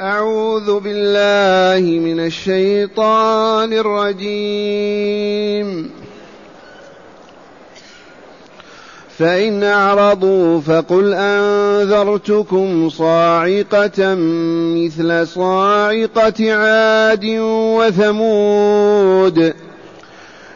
أعوذ بالله من الشيطان الرجيم. فإن أعرضوا فقل أنذرتكم صاعقة مثل صاعقة عاد وثمود.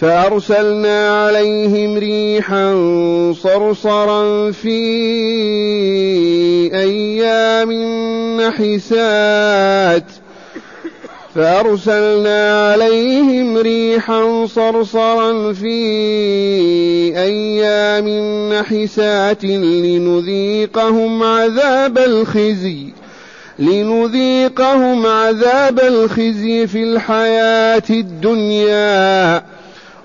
فأرسلنا عليهم ريحا صرصرا في أيام نحسات فأرسلنا عليهم ريحا صرصرا في أيام نحسات لنذيقهم عذاب الخزي لنذيقهم عذاب الخزي في الحياة الدنيا.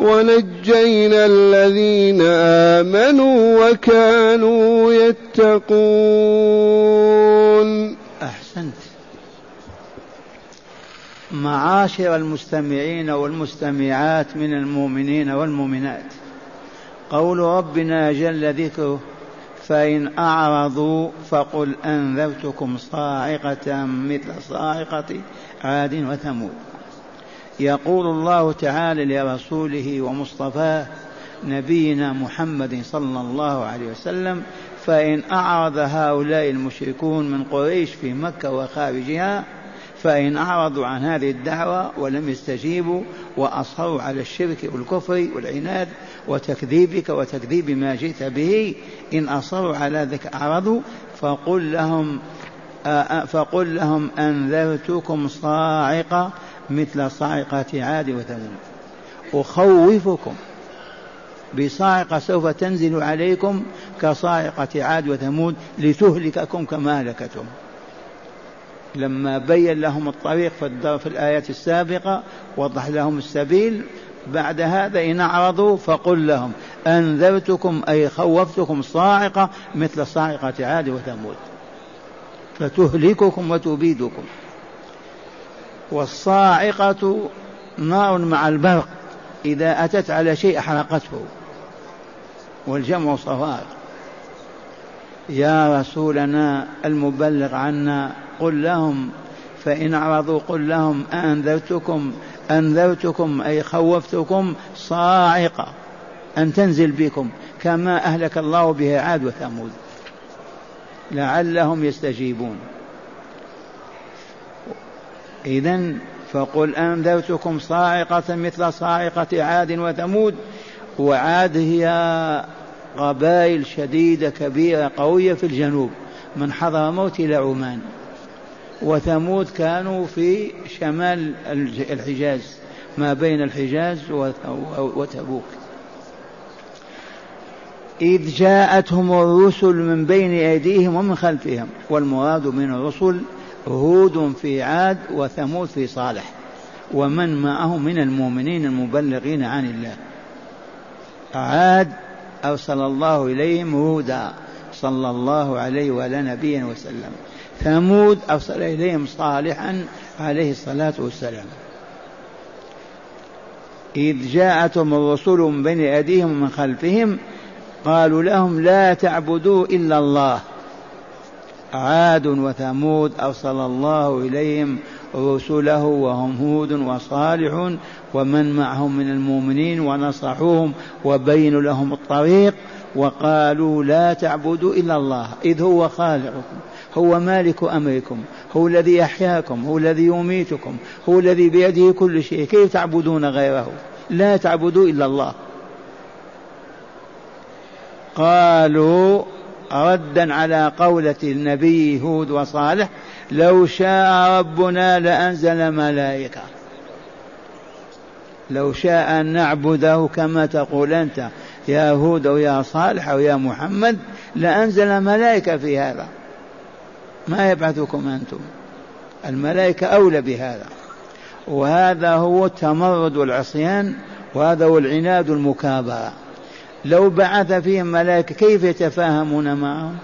ونجينا الذين آمنوا وكانوا يتقون. أحسنت. معاشر المستمعين والمستمعات من المؤمنين والمؤمنات. قول ربنا جل ذكره فإن أعرضوا فقل أنذرتكم صاعقة مثل صاعقة عاد وثمود. يقول الله تعالى لرسوله ومصطفاه نبينا محمد صلى الله عليه وسلم فإن أعرض هؤلاء المشركون من قريش في مكة وخارجها فإن أعرضوا عن هذه الدعوة ولم يستجيبوا وأصروا على الشرك والكفر والعناد وتكذيبك وتكذيب ما جئت به إن أصروا على ذلك أعرضوا فقل لهم فقل لهم أنذرتكم صاعقة مثل صاعقة عاد وثمود. أخوفكم بصاعقة سوف تنزل عليكم كصاعقة عاد وثمود لتهلككم كما هلكتهم لما بين لهم الطريق في الآيات السابقة وضح لهم السبيل بعد هذا إن أعرضوا فقل لهم أنذرتكم أي خوفتكم صاعقة مثل صاعقة عاد وثمود. فتهلككم وتبيدكم. والصاعقة نار مع البرق إذا أتت على شيء أحرقته. والجمع صواعق يا رسولنا المبلغ عنا قل لهم فإن أعرضوا قل لهم أنذرتكم أنذرتكم أي خوفتكم صاعقة. أن تنزل بكم كما أهلك الله بها عاد وثمود. لعلهم يستجيبون. إذا فقل أنذرتكم صاعقة مثل صاعقة عاد وثمود وعاد هي قبائل شديدة كبيرة قوية في الجنوب من حضر موت إلى عمان. وثمود كانوا في شمال الحجاز ما بين الحجاز وتبوك. إذ جاءتهم الرسل من بين أيديهم ومن خلفهم والمراد من الرسل هود في عاد وثمود في صالح. ومن معه من المؤمنين المبلغين عن الله. عاد أرسل الله إليهم هودا صلى الله عليه وعلى نبينا وسلم. ثمود أرسل إليهم صالحا عليه الصلاة والسلام. إذ جاءتهم الرسل من بين أيديهم ومن خلفهم قالوا لهم لا تعبدوا إلا الله. عاد وثمود أرسل الله إليهم رسله وهم هود وصالح ومن معهم من المؤمنين ونصحوهم وبينوا لهم الطريق وقالوا لا تعبدوا إلا الله. إذ هو خالقكم هو مالك أمركم هو الذي يحياكم هو الذي يميتكم هو الذي بيده كل شيء. كيف تعبدون غيره؟ لا تعبدوا إلا الله. قالوا ردا على قولة النبي هود وصالح لو شاء ربنا لأنزل ملائكة. لو شاء أن نعبده كما تقول أنت يا هود أو يا صالح أو يا محمد لأنزل ملائكة في هذا. ما يبعثكم أنتم؟ الملائكة أولى بهذا. وهذا هو التمرد والعصيان وهذا هو العناد والمكابرة لو بعث فيهم ملائكة كيف يتفاهمون معهم؟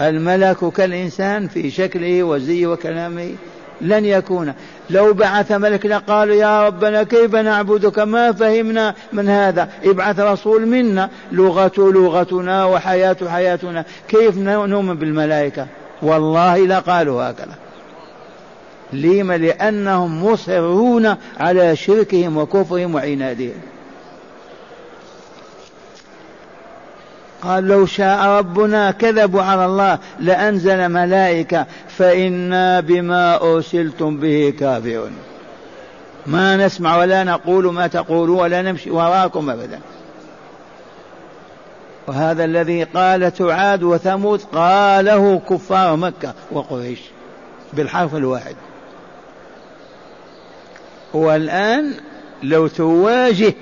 الملك كالإنسان في شكله وزيه وكلامه لن يكون. لو بعث ملك لقالوا يا ربنا كيف نعبدك؟ ما فهمنا من هذا. ابعث رسول منا لغته لغتنا وحياة حياتنا. كيف نؤمن بالملائكة؟ والله لقالوا هكذا. لم لأنهم مصرون على شركهم وكفرهم وعنادهم. قال لو شاء ربنا كذبوا على الله لأنزل ملائكة فإنا بما أرسلتم به كافرون. ما نسمع ولا نقول ما تقولون ولا نمشي وراكم أبدا. وهذا الذي قال عاد وثمود قاله كفار مكة وقريش بالحرف الواحد. والآن لو تواجه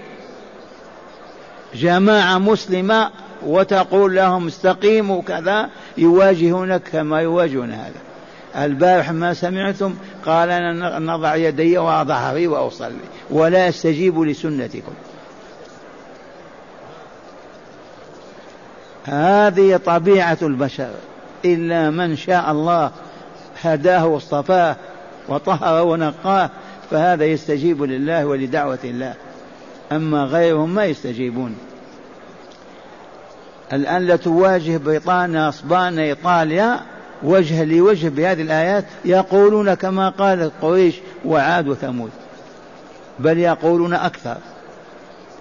جماعة مسلمة وتقول لهم استقيموا كذا يواجهونك كما يواجهون هذا. البارح ما سمعتم قال أنا نضع يدي وظهري وأصلي ولا أستجيب لسنتكم. هذه طبيعة البشر إلا من شاء الله هداه واصطفاه وطهر ونقاه فهذا يستجيب لله ولدعوة الله. أما غيرهم ما يستجيبون. الآن لا تواجه بريطانيا اسبانيا إيطاليا وجه لوجه بهذه الآيات يقولون كما قالت قريش وعاد وثمود. بل يقولون أكثر.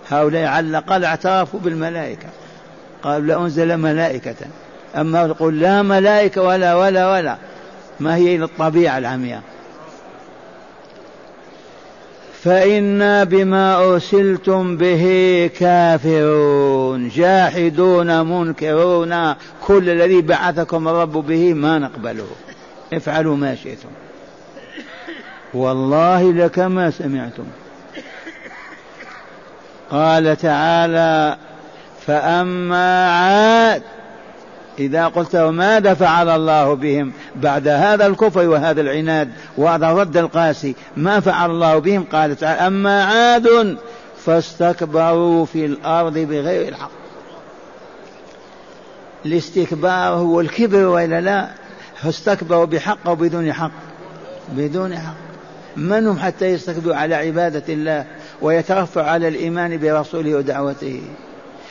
هؤلاء على الاقل اعترفوا بالملائكة. قالوا لانزل ملائكة. أما يقول لا ملائكة ولا ولا ولا. ما هي إلا الطبيعة العمياء. فإنا بما أرسلتم به كافرون. جاحدون منكرون. كل الذي بعثكم الرب به ما نقبله. افعلوا ما شئتم. والله لكما سمعتم. قال تعالى فأما عاد. إذا قلت ماذا فعل الله بهم بعد هذا الكفر وهذا العناد وهذا الرد القاسي؟ ما فعل الله بهم؟ قال تعالى أما عاد. فاستكبروا في الأرض بغير الحق. الاستكبار هو الكبر وإلا لا؟ فاستكبروا بحق أو بدون حق؟ بدون حق. من هم حتى يستكبروا على عبادة الله ويترفع على الإيمان برسوله ودعوته؟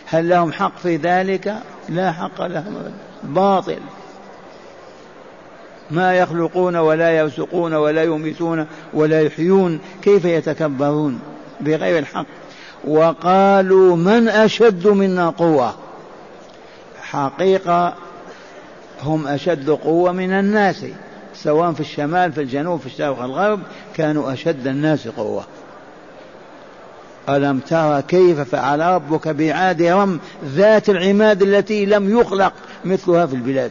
هل لهم حق في ذلك؟ لا حق لهم باطل. ما يخلقون ولا يرزقون ولا يميتون ولا يحيون كيف يتكبرون؟ بغير الحق. وقالوا من أشد منا قوة؟ حقيقة هم أشد قوة من الناس سواء في الشمال في الجنوب في الشرق والغرب كانوا أشد الناس قوة. ألم ترى كيف فعل ربك بعاد رم ذات العماد التي لم يخلق مثلها في البلاد؟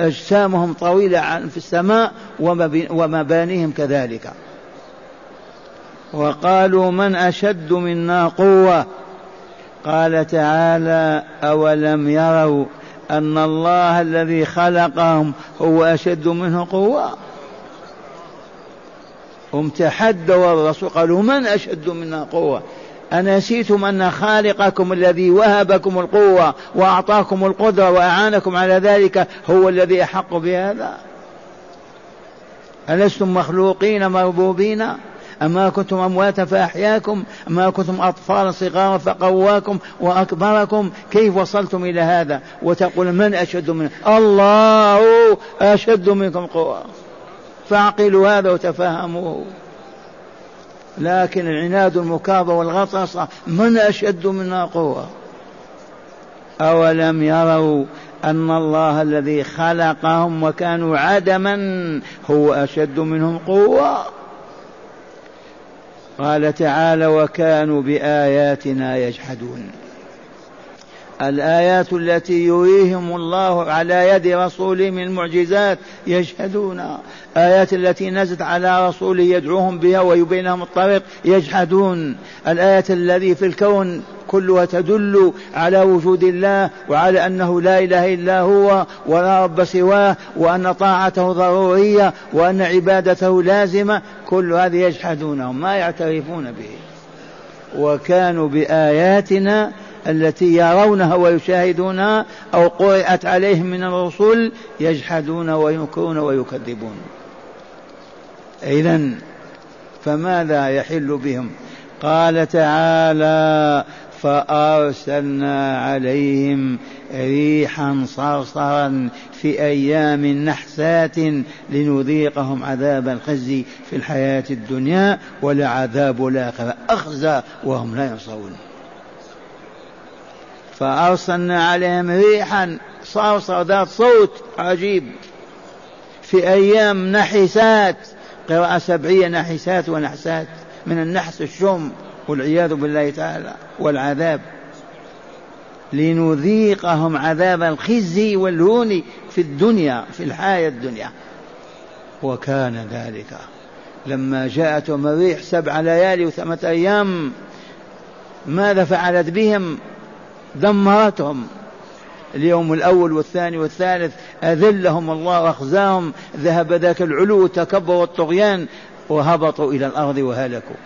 أجسامهم طويلة في السماء ومبانيهم كذلك. وقالوا من أشد منا قوة؟ قال تعالى أولم يروا أن الله الذي خلقهم هو أشد منه قوة؟ هم تحدوا الرسول قالوا من أشد منا قوة؟ أنسيتم أن خالقكم الذي وهبكم القوة وأعطاكم القدرة وأعانكم على ذلك هو الذي أحق بهذا؟ ألستم مخلوقين مربوبين؟ أما كنتم أمواتا فأحياكم أما كنتم أطفالا صغارا فقواكم وأكبركم كيف وصلتم إلى هذا؟ وتقول من أشد من الله أشد منكم قوة. فاعقلوا هذا وتفهموه لكن العناد المكابر والغطرسة من أشد منا قوة؟ أولم يروا أن الله الذي خلقهم وكانوا عدما هو أشد منهم قوة؟ قال تعالى وكانوا بآياتنا يجحدون. الآيات التي يريهم الله على يد رسوله من المعجزات يجحدون. آيات التي نزلت على رسوله يدعوهم بها ويبين لهم الطريق يجحدون. الآيات الذي في الكون كلها تدل على وجود الله وعلى أنه لا إله إلا هو ولا رب سواه وأن طاعته ضرورية وأن عبادته لازمة. كل هذه يجحدونه ما يعترفون به. وكانوا بآياتنا التي يرونها ويشاهدونها أو قرأت عليهم من الرسل يجحدون وينكرون ويكذبون. إذا فماذا يحل بهم؟ قال تعالى فأرسلنا عليهم ريحا صرصرا في أيام نحسات لنذيقهم عذاب الخزي في الحياة الدنيا ولعذاب الآخرة. أخزى وهم لا ينصرون فأرسلنا عليهم ريحا صرصر ذات صوت عجيب. في أيام نحسات قراءة سبعية نحسات ونحسات من النحس الشم والعياذ بالله تعالى والعذاب. لنذيقهم عذاب الخزي والهون في الدنيا في الحياة الدنيا. وكان ذلك. لما جاءتهم الريح سبع ليالي وثمة أيام ماذا فعلت بهم؟ دمرتهم. اليوم الأول والثاني والثالث أذلهم الله وأخزاهم ذهب ذاك العلو والتكبر والطغيان وهبطوا إلى الأرض وهلكوا.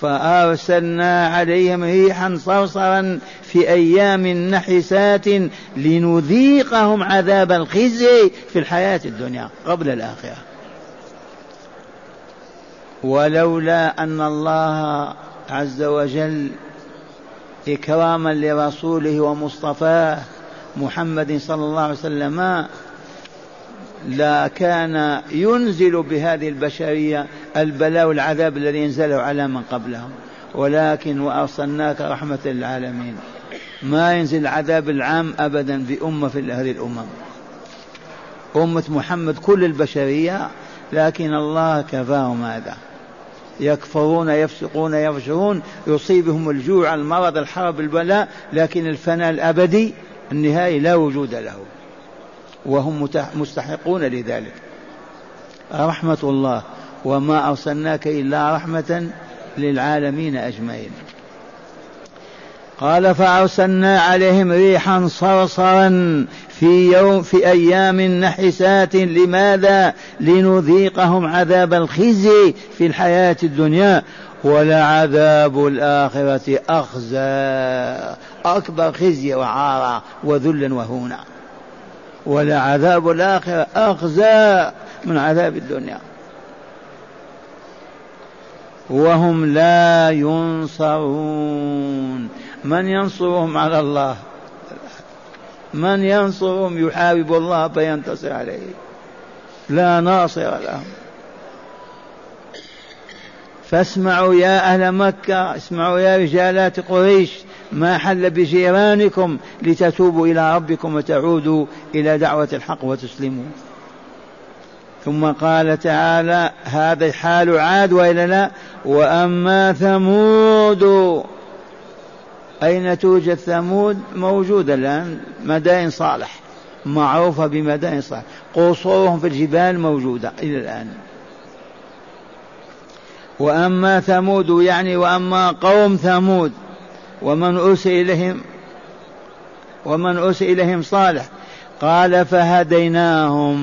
فأرسلنا عليهم ريحا صرصرا في أيام نحسات لنذيقهم عذاب الخزي في الحياة الدنيا قبل الآخرة. ولولا أن الله عز وجل إكراما لرسوله ومصطفاه محمد صلى الله عليه وسلم لا كان ينزل بهذه البشرية البلاء والعذاب الذي انزله على من قبلهم. ولكن وأرسلناك رحمة للعالمين. ما ينزل العذاب العام أبدا بأمة في هذه الأمم. أمة محمد كل البشرية لكن الله كفاهم هذا. يكفرون يفسقون يفجرون يصيبهم الجوع المرض الحرب البلاء لكن الفناء الأبدي النهائي لا وجود له. وهم مستحقون لذلك. رحمة الله وما أرسلناك إلا رحمة للعالمين أجمعين. قال فأرسلنا عليهم ريحا صرصرا في يوم في أيام نحسات لماذا لنذيقهم عذاب الخزي في الحياة الدنيا ولعذاب الآخرة أخزى. أكبر خزي وعارا وذلا وهونا. ولعذاب الآخرة أخزى من عذاب الدنيا. وهم لا ينصرون. من ينصرهم على الله؟ من ينصرهم يحارب الله فينتصر عليه. لا ناصر لهم. فاسمعوا يا أهل مكة اسمعوا يا رجالات قريش ما حل بجيرانكم لتتوبوا إلى ربكم وتعودوا إلى دعوة الحق وتسلموا. ثم قال تعالى هذا حال عاد وإلا لا. وأما ثمود. أين توجد ثمود؟ موجودة الآن مدائن صالح. معروفة بمدائن صالح. قصورهم في الجبال موجودة إلى الآن. وأما ثمود يعني وأما قوم ثمود ومن أرسل إليهم ومن أرسل إليهم صالح. قال فهديناهم.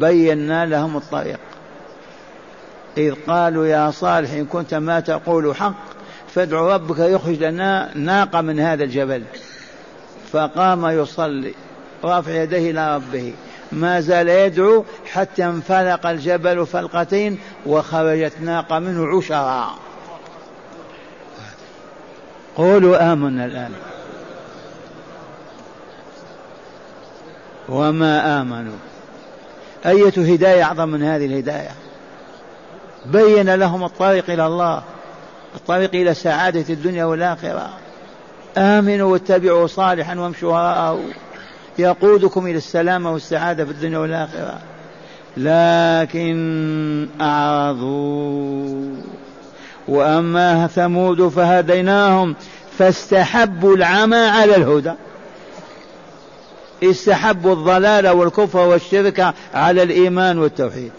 بينا لهم الطريق. إذ قالوا يا صالح إن كنت ما تقول حق فادع ربك يخرج لنا ناقة من هذا الجبل. فقام يصلي رافع يديه إلى ربه. ما زال يدعو حتى انفلق الجبل فلقتين وخرجت ناقة منه عشرا قولوا آمنا الآن. وما آمنوا. أية هداية أعظم من هذه الهداية؟ بين لهم الطريق إلى الله. الطريق إلى سعادة الدنيا والآخرة. آمنوا واتبعوا صالحا وامشوا وراءه. يقودكم إلى السلامة والسعادة في الدنيا والآخرة. لكن أعرضوا. وأما ثمود فهديناهم فاستحبوا العمى على الهدى. استحبوا الضلال والكفر والشرك على الإيمان والتوحيد.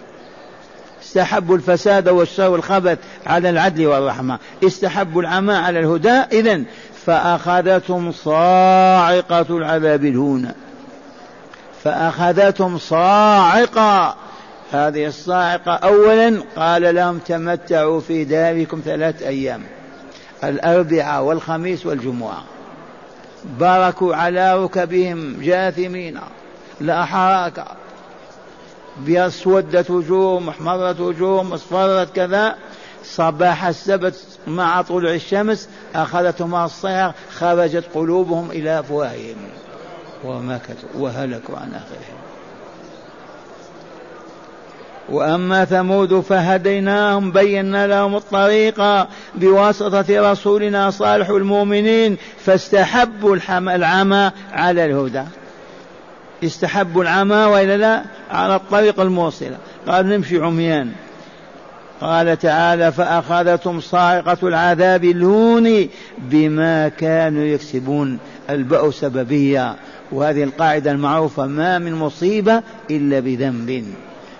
استحبوا الفساد والشر والخبث على العدل والرحمة. استحبوا العمى على الهدى إذا فأخذتهم صاعقة العذاب الهون. فأخذتهم صاعقة. هذه الصاعقة أولا قال لهم تمتعوا في داركم ثلاث أيام الأربعاء والخميس والجمعة. باركوا على ركبهم جاثمين لا حراك بأسودت وجوههم احمرت وجوههم أصفرت كذا. صباح السبت مع طلوع الشمس أخذتهم الصيحة خرجت قلوبهم إلى أفواههم. ومكثوا وهلكوا عن آخرهم. وأما ثمود فهديناهم بينا لهم الطريق بواسطة رسولنا صالح المؤمنين فاستحبوا العمى على الهدى. استحبوا العمى وإلا لا؟ على الطريق الموصلة قالوا نمشي عميان. قال تعالى فأخذتهم صاعقة العذاب الهون بما كانوا يكسبون. الباء سببية. وهذه القاعدة المعروفة ما من مصيبة إلا بذنب.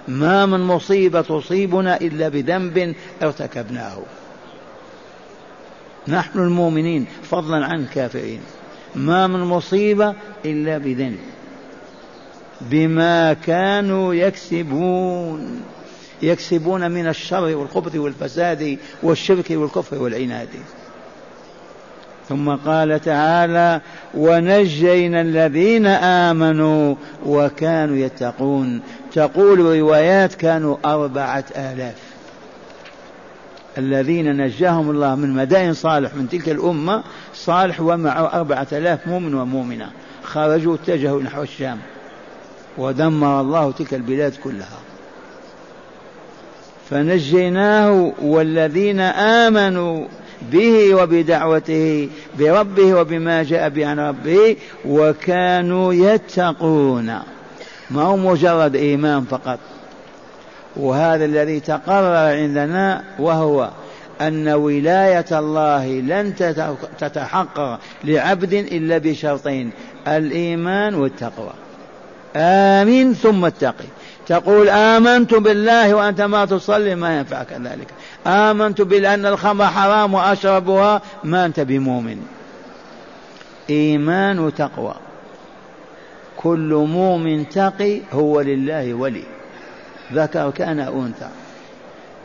ما من مصيبة تصيبنا إلا بذنب ارتكبناه. نحن المؤمنين فضلا عن الكافرين. ما من مصيبة إلا بذنب. بما كانوا يكسبون. يكسبون من الشر والخبث والفساد والشرك والكفر والعناد. ثم قال تعالى ونجينا الذين آمنوا وكانوا يتقون. تقول روايات كانوا أربعة آلاف. الذين نجاهم الله من مدائن صالح من تلك الأمة صالح ومعه أربعة آلاف مؤمن ومؤمنة. خرجوا اتجهوا نحو الشام. ودمر الله تلك البلاد كلها. فنجيناه والذين آمنوا به وبدعوته بربه وبما جاء به عن ربه وكانوا يتقون. ما هو مجرد إيمان فقط. وهذا الذي تقرر عندنا وهو أن ولاية الله لن تتحقق لعبد إلا بشرطين الإيمان والتقوى. امن ثم اتقي. تقول آمنت بالله وأنت ما تصلي ما ينفعك ذلك. آمنت بأن الخمر حرام وأشربها ما أنت بمؤمن. إيمان وتقوى. كل مؤمن تقي هو لله ولي. ذكر كأن أنثى.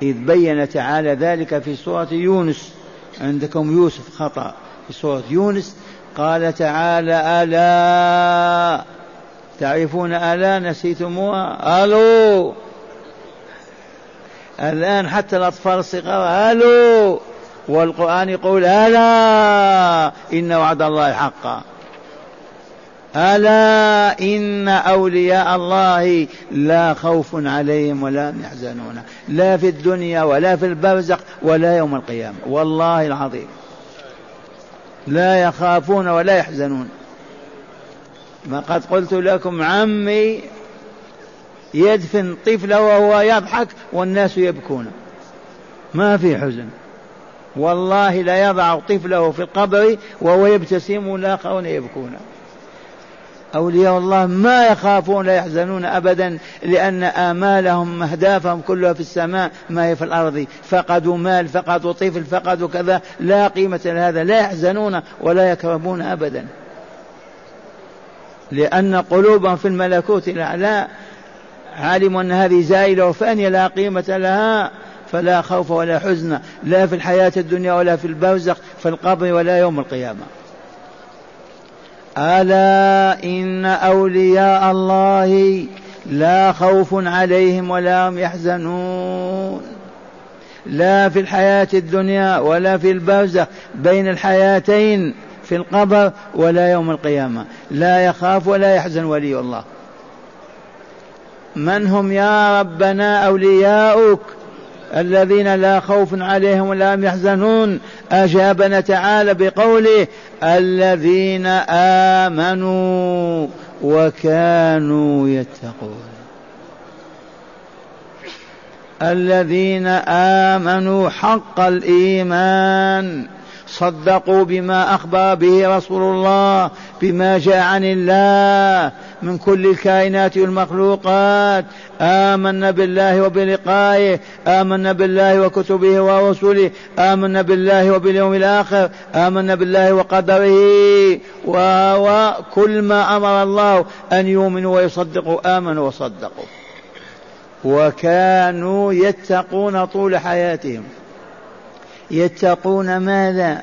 إذ بين تعالى ذلك في سورة يونس. عندكم يوسف خطأ. في سورة يونس قال تعالى ألا تعرفون ألا نسيتموها؟ ألو الآن حتى الأطفال الصغار ألو والقرآن يقول ألا إن وعد الله حقا ألا إن أولياء الله لا خوف عليهم ولا هم يحزنون. لا في الدنيا ولا في البرزخ ولا يوم القيامة. والله العظيم. لا يخافون ولا يحزنون. ما قد قلت لكم عمي يدفن طفله وهو يضحك والناس يبكون. ما في حزن. والله لا يضع طفله في القبر وهو يبتسم والآخرون يبكون. أولياء الله ما يخافون لا يحزنون أبدا لأن آمالهم أهدافهم كلها في السماء ما هي في الأرض. فقدوا مال فقدوا طفل فقدوا كذا لا قيمة لهذا. لا يحزنون ولا يكربون أبدا. لأن قلوبهم في الملكوت الأعلى علموا أن هذه زائلة وفانية لا قيمة لها فلا خوف ولا حزن لا في الحياة الدنيا ولا في البرزخ في القبر ولا يوم القيامة. ألا إن أولياء الله لا خوف عليهم ولا هم يحزنون. لا في الحياة الدنيا ولا في البرزخ بين الحياتين في القبر ولا يوم القيامة. لا يخاف ولا يحزن ولي الله. من هم يا ربنا أولياؤك الذين لا خوف عليهم ولا هم يحزنون؟ أجابنا تعالى بقوله الذين آمنوا وكانوا يتقون. الذين آمنوا حق الإيمان. صدقوا بما أخبر به رسول الله بما جاء عن الله من كل الكائنات والمخلوقات. آمنا بالله وبلقائه آمنا بالله وكتبه ورسله آمنا بالله وباليوم الآخر آمنا بالله وقدره. وكل ما أمر الله أن يؤمنوا ويصدقوا آمنوا وصدقوا. وكانوا يتقون طول حياتهم. يتقون ماذا؟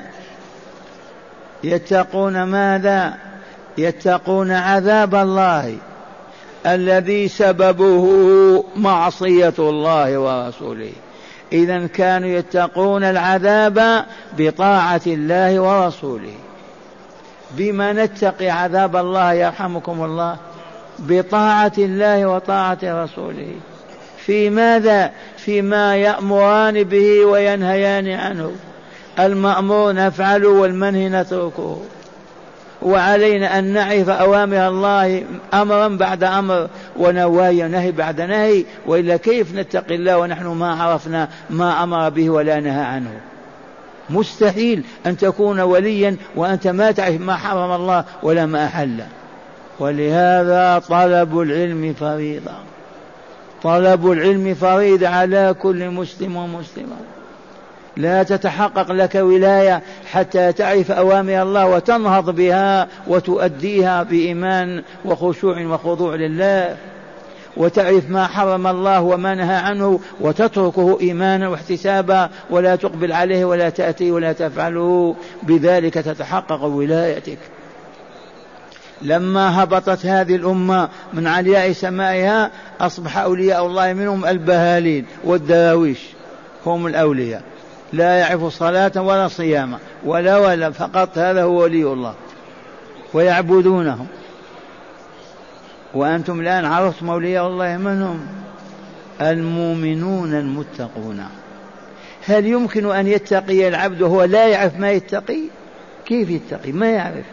يتقون ماذا؟ يتقون عذاب الله الذي سببه معصية الله ورسوله. اذا كانوا يتقون العذاب بطاعة الله ورسوله. بما نتقي عذاب الله يرحمكم الله؟ بطاعة الله وطاعة رسوله. في ماذا؟ فيما يأمران به وينهيان عنه. المأمور نفعله والمنهي نتركه. وعلينا أن نعرف أوامر الله أمرا بعد أمر ونواهي نهي بعد نهي وإلا كيف نتقي الله ونحن ما عرفنا ما أمر به ولا نهى عنه. مستحيل أن تكون وليا وأنت ما تعرف ما حرم الله ولا ما أحل. ولهذا طلب العلم فريضة. طلب العلم فريضة على كل مسلم ومسلمة. لا تتحقق لك ولاية حتى تعرف أوامر الله وتنهض بها وتؤديها بإيمان وخشوع وخضوع لله. وتعرف ما حرم الله وما نهى عنه وتتركه إيمانا واحتسابا ولا تقبل عليه ولا تأتي ولا تفعله. بذلك تتحقق ولايتك. لما هبطت هذه الأمة من علياء سمائها أصبح أولياء الله منهم البهالين والدراويش هم الأولياء. لا يعرف صلاة ولا صياما ولا ولا فقط هذا هو ولي الله ويعبدونهم. وأنتم الآن عرفتم أولياء الله من هم المؤمنون المتقون. هل يمكن أن يتقي العبد وهو لا يعرف ما يتقي؟ كيف يتقي؟ ما يعرف.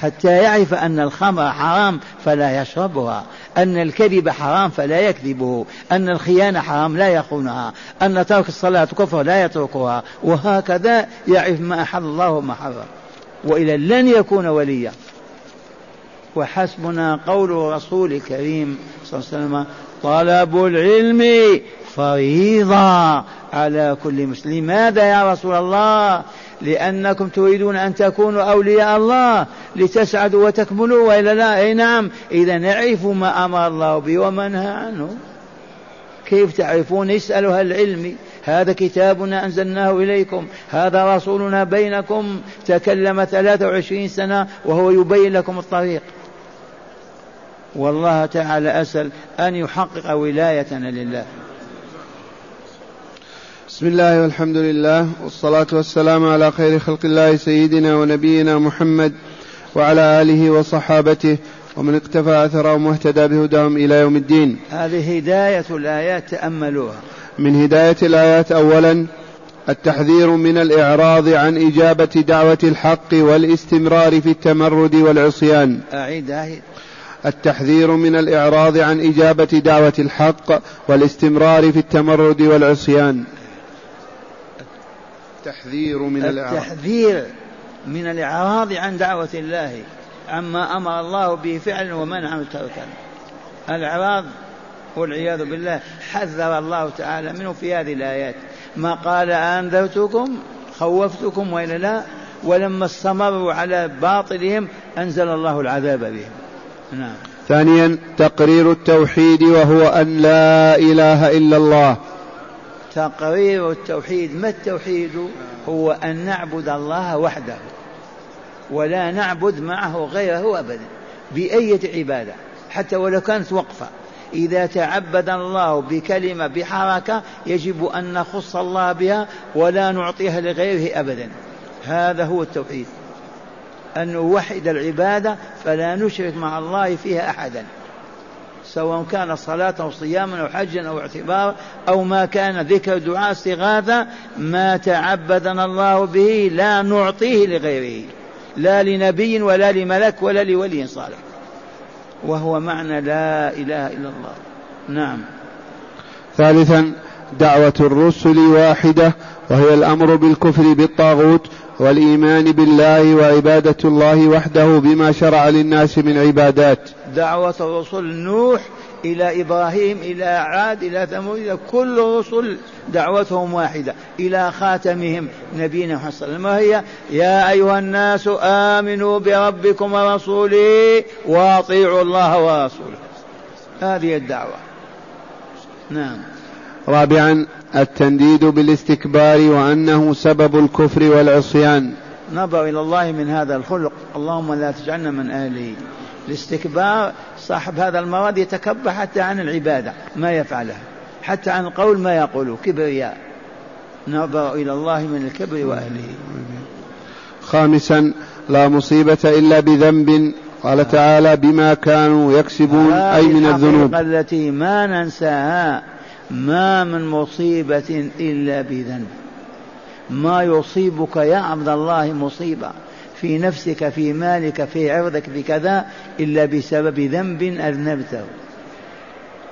حتى يعرف أن الخمر حرام فلا يشربها أن الكذب حرام فلا يكذبه أن الخيانة حرام لا يخونها أن ترك الصلاة كفر لا يتركها وهكذا يعرف ما أحل الله وما حرم. وإلى لن يكون وليا. وحسبنا قول الرسول الكريم صلى الله عليه وسلم طلب العلم فريضة على كل مسلم. لماذا يا رسول الله؟ لأنكم تريدون أن تكونوا أولياء الله لتسعدوا وتكملوا. وإلا لا أي نعم. إذا نعرفوا ما أمر الله به وما نهى عنه. كيف تعرفون؟ اسألوا أهل العلم. هذا كتابنا أنزلناه إليكم. هذا رسولنا بينكم. تكلم 23 سنة وهو يبين لكم الطريق. والله تعالى أسأل أن يحقق ولايتنا لله. بسم الله والحمد لله والصلاة والسلام على خير خلق الله سيدنا ونبينا محمد وعلى آله وصحابته ومن اقتفى أثرهم واهتدى بهداهم إلى يوم الدين. هذه هداية الآيات تأملوها. من هداية الآيات أولا التحذير من الإعراض عن إجابة دعوة الحق والاستمرار في التمرد والعصيان. أعيد أعيد التحذير من الإعراض عن إجابة دعوة الحق والاستمرار في التمرد والعصيان. التحذير من الإعراض. التحذير من الإعراض عن دعوة الله. عما أمر الله به فعلا ومنع تركا. الإعراض والعياذ بالله حذر الله تعالى منه في هذه الآيات. ما قال أنذرتكم خوفتكم وإلا لا ولما استمروا على باطلهم أنزل الله العذاب بهم. نعم. ثانيا تقرير التوحيد وهو أن لا إله إلا الله. تقرير التوحيد ما التوحيد؟ هو أن نعبد الله وحده ولا نعبد معه غيره أبدا بأية عبادة حتى ولو كانت وقفة. إذا تعبد الله بكلمة بحركة يجب أن نخص الله بها ولا نعطيها لغيره أبدا. هذا هو التوحيد. أن نوحد العبادة فلا نشرك مع الله فيها أحدا. سواء كان صلاة أو صياما أو حجا أو اعتبارا أو ما كان ذكر دعاء استغاثة ما تعبدنا الله به لا نعطيه لغيره. لا لنبي ولا لملك ولا لولي صالح. وهو معنى لا إله إلا الله. نعم. ثالثا دعوة الرسل واحدة وهي الأمر بالكفر بالطاغوت والإيمان بالله وعبادة الله وحده بما شرع للناس من عبادات. دعوة الرسل نوح إلى إبراهيم إلى عاد إلى ثمود إلى كل الرسل دعوتهم واحدة إلى خاتمهم نبينا محمد صلى الله عليه وسلم وهي يا أيها الناس آمنوا بربكم ورسوله وأطيعوا الله ورسوله. هذه الدعوة. نعم. رابعا التنديد بالاستكبار وأنه سبب الكفر والعصيان. نظر إلى الله من هذا الخلق. اللهم لا تجعلنا من أهله الاستكبار. صاحب هذا المرض يتكبر حتى عن العبادة ما يفعلها. حتى عن القول ما يقوله كبرياء. نظر إلى الله من الكبر وأهله. خامسا لا مصيبة إلا بذنب. قال تعالى بما كانوا يكسبون أي من الذنوب. التي ما ننساها ما من مصيبة إلا بذنب. ما يصيبك يا عبد الله مصيبة في نفسك في مالك في عرضك في كذا إلا بسبب ذنب أذنبته.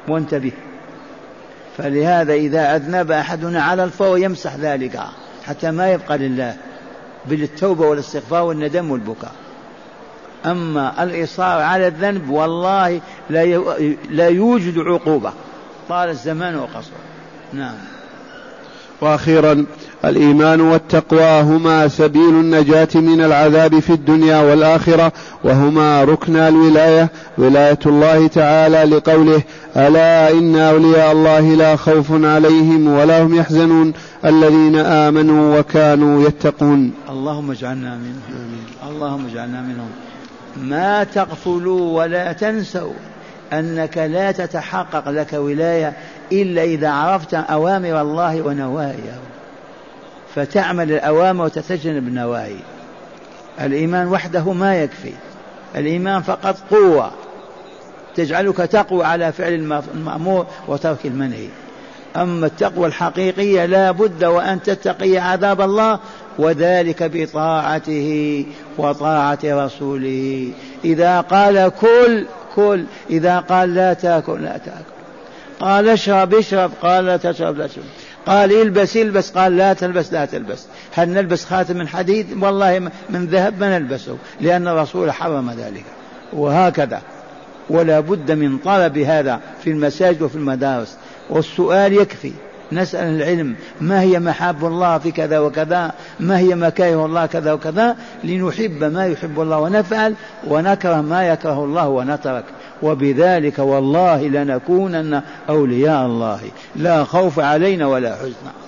وانتبه. فلهذا إذا أذنب أحدنا على الفور يمسح ذلك حتى ما يبقى لله. بالتوبة والاستغفار والندم والبكاء. أما الإصرار على الذنب والله لا يوجد عقوبة. طال الزمان وقصر. نعم. وأخيرا الإيمان والتقوى هما سبيل النجاة من العذاب في الدنيا والآخرة وهما ركن الولاية ولاية الله تعالى لقوله ألا إن أولياء الله لا خوف عليهم ولا هم يحزنون الذين آمنوا وكانوا يتقون. اللهم اجعلنا منهم اللهم اجعلنا منهم. ما تغفلوا ولا تنسوا أنك لا تتحقق لك ولاية إلا إذا عرفت أوامر الله ونواهيه. فتعمل الأوامر وتتجنب النواهي. الإيمان وحده ما يكفي. الإيمان فقط قوة. تجعلك تقوى على فعل المأمور وترك المنهي. أما التقوى الحقيقية لا بد وأن تتقي عذاب الله وذلك بطاعته وطاعة رسوله. إذا قال كل كل. إذا قال لا تاكل لا تاكل. قال اشرب اشرب. قال لا تشرب لا تشرب. قال البس البس. قال لا تلبس لا تلبس. هل نلبس خاتم من حديد؟ والله من ذهب ما نلبسه لأن الرسول حرم ذلك. وهكذا. ولا بد من طلب هذا في المساجد وفي المدارس. والسؤال يكفي. نسأل العلم ما هي محاب الله في كذا وكذا ما هي مكاره الله كذا وكذا لنحب ما يحب الله ونفعل ونكره ما يكره الله ونترك. وبذلك والله لنكونن أولياء الله. لا خوف علينا ولا حزن.